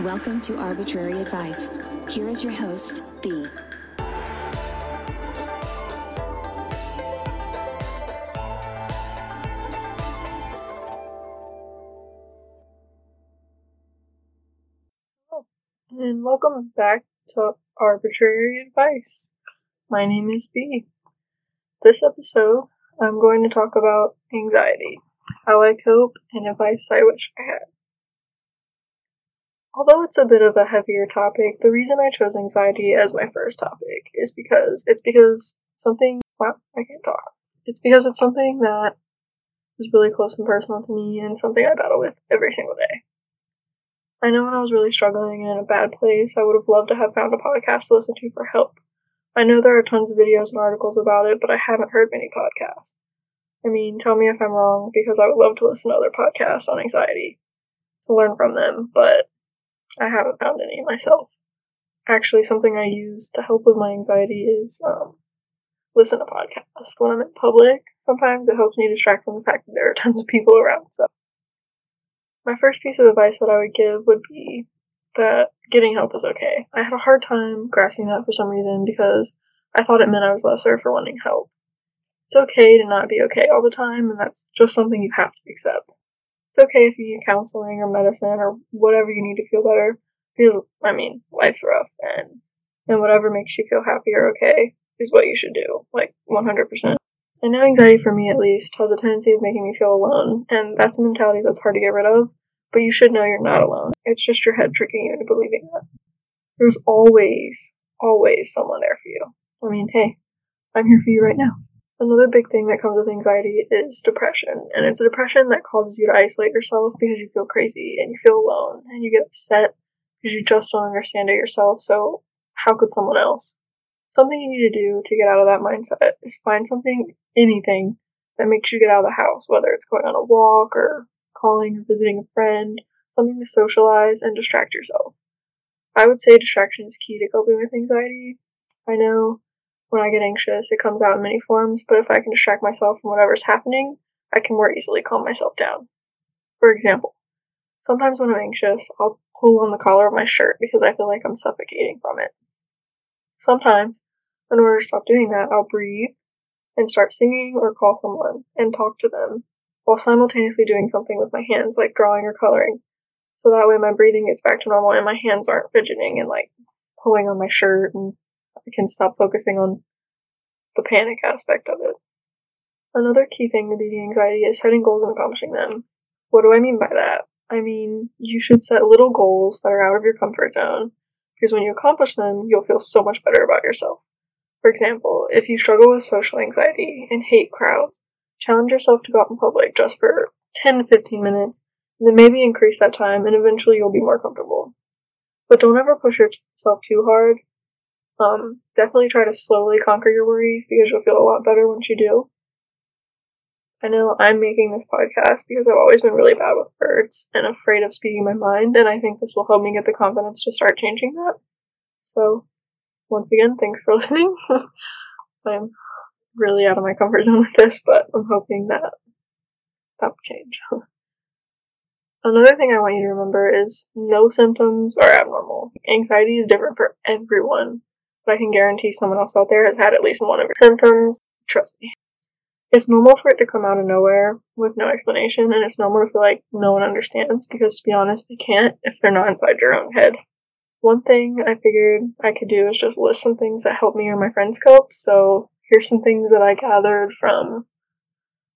Welcome to Arbitrary Advice. Here is your host, B. and welcome back to Arbitrary Advice. My name is B. This episode, I'm going to talk about anxiety, how I cope, and advice I wish I had. Although it's a bit of a heavier topic, the reason I chose anxiety as my first topic is because it's because something, wow, I can't talk. It's because it's something that is really close and personal to me and something I battle with every single day. I know when I was really struggling and in a bad place, I would have loved to have found a podcast to listen to for help. I know there are tons of videos and articles about it, but I haven't heard many podcasts. I mean, tell me if I'm wrong, because I would love to listen to other podcasts on anxiety to learn from them, but I haven't found any myself. Actually, something I use to help with my anxiety is um, listen to podcasts when I'm in public. Sometimes it helps me distract from the fact that there are tons of people around. So, my first piece of advice that I would give would be that getting help is okay. I had a hard time grasping that for some reason because I thought it meant I was lesser for wanting help. It's okay to not be okay all the time, and that's just something you have to accept. It's okay if you need counseling or medicine or whatever you need to feel better. Because, I mean, life's rough, and, and whatever makes you feel happy or okay is what you should do. Like, 100%. And now anxiety, for me at least, has a tendency of making me feel alone, and that's a mentality that's hard to get rid of, but you should know you're not alone. It's just your head tricking you into believing that. There's always, always someone there for you. I mean, hey, I'm here for you right now. Another big thing that comes with anxiety is depression, and it's a depression that causes you to isolate yourself because you feel crazy and you feel alone and you get upset because you just don't understand it yourself, so how could someone else? Something you need to do to get out of that mindset is find something, anything, that makes you get out of the house, whether it's going on a walk or calling or visiting a friend, something to socialize and distract yourself. I would say distraction is key to coping with anxiety. I know when I get anxious, it comes out in many forms, but if I can distract myself from whatever's happening, I can more easily calm myself down. For example, sometimes when I'm anxious, I'll pull on the collar of my shirt because I feel like I'm suffocating from it. Sometimes, in order to stop doing that, I'll breathe and start singing or call someone and talk to them while simultaneously doing something with my hands like drawing or coloring. So that way my breathing gets back to normal and my hands aren't fidgeting and like pulling on my shirt and can stop focusing on the panic aspect of it. Another key thing to beating anxiety is setting goals and accomplishing them. What do I mean by that? I mean, you should set little goals that are out of your comfort zone because when you accomplish them, you'll feel so much better about yourself. For example, if you struggle with social anxiety and hate crowds, challenge yourself to go out in public just for 10 to 15 minutes, and then maybe increase that time, and eventually you'll be more comfortable. But don't ever push yourself too hard. Um, definitely try to slowly conquer your worries because you'll feel a lot better once you do. I know I'm making this podcast because I've always been really bad with words and afraid of speaking my mind, and I think this will help me get the confidence to start changing that. So, once again, thanks for listening. I'm really out of my comfort zone with this, but I'm hoping that that will change. Another thing I want you to remember is no symptoms are abnormal. Anxiety is different for everyone, but I can guarantee someone else out there has had at least one of your symptoms. Trust me. It's normal for it to come out of nowhere with no explanation, and it's normal to feel like no one understands because, to be honest, they can't if they're not inside your own head. One thing I figured I could do is just list some things that help me or my friends cope, so here's some things that I gathered from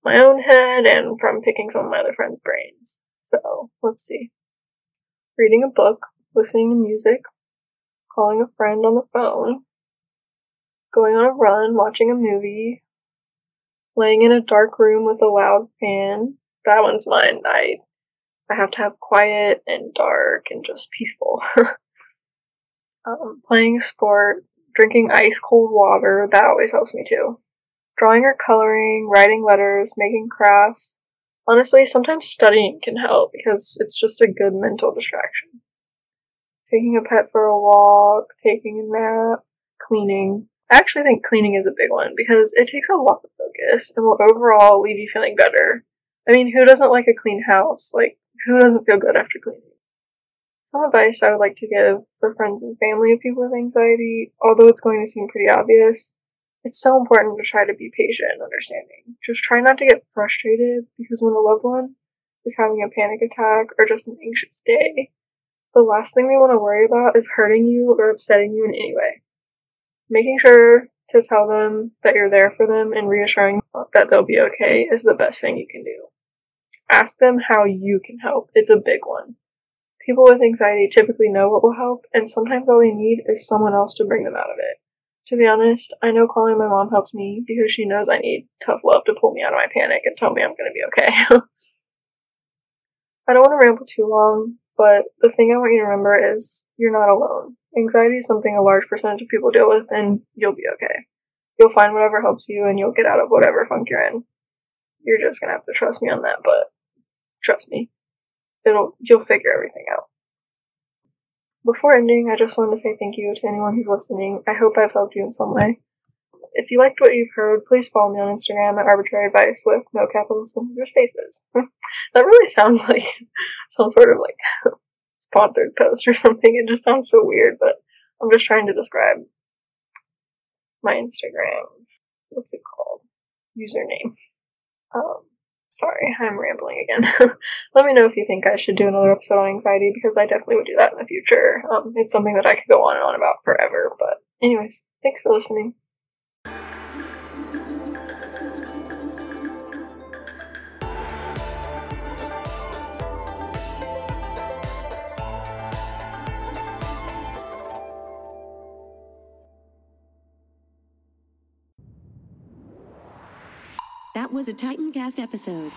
my own head and from picking some of my other friends' brains. So, let's see. Reading a book, listening to music, calling a friend on the phone, going on a run, watching a movie, laying in a dark room with a loud fan. That one's mine. I I have to have quiet and dark and just peaceful. um, playing sport, drinking ice cold water, that always helps me too. Drawing or coloring, writing letters, making crafts. Honestly, sometimes studying can help because it's just a good mental distraction. Taking a pet for a walk, taking a nap, cleaning. I actually think cleaning is a big one because it takes a lot of focus and will overall leave you feeling better. I mean, who doesn't like a clean house? Like, who doesn't feel good after cleaning? Some advice I would like to give for friends and family of people with anxiety, although it's going to seem pretty obvious, it's so important to try to be patient and understanding. Just try not to get frustrated because when a loved one is having a panic attack or just an anxious day, the last thing they want to worry about is hurting you or upsetting you in any way. Making sure to tell them that you're there for them and reassuring them that they'll be okay is the best thing you can do. Ask them how you can help. It's a big one. People with anxiety typically know what will help, and sometimes all they need is someone else to bring them out of it. To be honest, I know calling my mom helps me because she knows I need tough love to pull me out of my panic and tell me I'm gonna be okay. I don't want to ramble too long, but the thing I want you to remember is you're not alone. Anxiety is something a large percentage of people deal with, and you'll be okay. You'll find whatever helps you, and you'll get out of whatever funk you're in. You're just gonna have to trust me on that, but trust me, it'll you'll figure everything out. Before ending, I just wanted to say thank you to anyone who's listening. I hope I've helped you in some way. If you liked what you've heard, please follow me on Instagram at arbitrary advice with no capitals and spaces. that really sounds like some sort of like sponsored post or something. It just sounds so weird, but I'm just trying to describe my Instagram. What's it called? Username. Um, sorry, I'm rambling again. Let me know if you think I should do another episode on anxiety because I definitely would do that in the future. Um, it's something that I could go on and on about forever. But, anyways, thanks for listening. That was a Titancast episode.